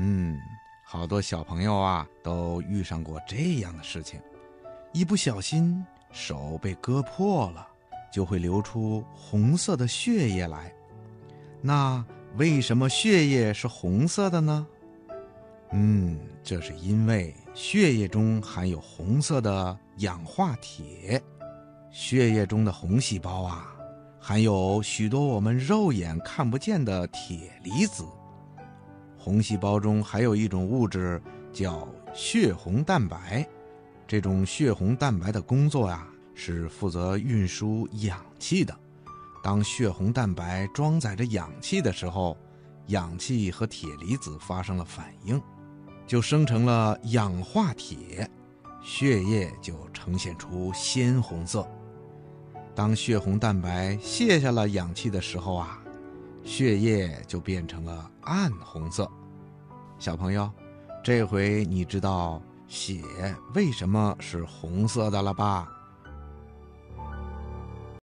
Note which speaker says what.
Speaker 1: 嗯，好多小朋友啊都遇上过这样的事情，一不小心手被割破了，就会流出红色的血液来。那为什么血液是红色的呢？嗯，这是因为血液中含有红色的氧化铁。血液中的红细胞啊，含有许多我们肉眼看不见的铁离子。红细胞中还有一种物质叫血红蛋白，这种血红蛋白的工作呀，是负责运输氧气的。当血红蛋白装载着氧气的时候，氧气和铁离子发生了反应，就生成了氧化铁，血液就呈现出鲜红色。当血红蛋白卸下了氧气的时候啊。血液就变成了暗红色。小朋友，这回你知道血为什么是红色的了吧？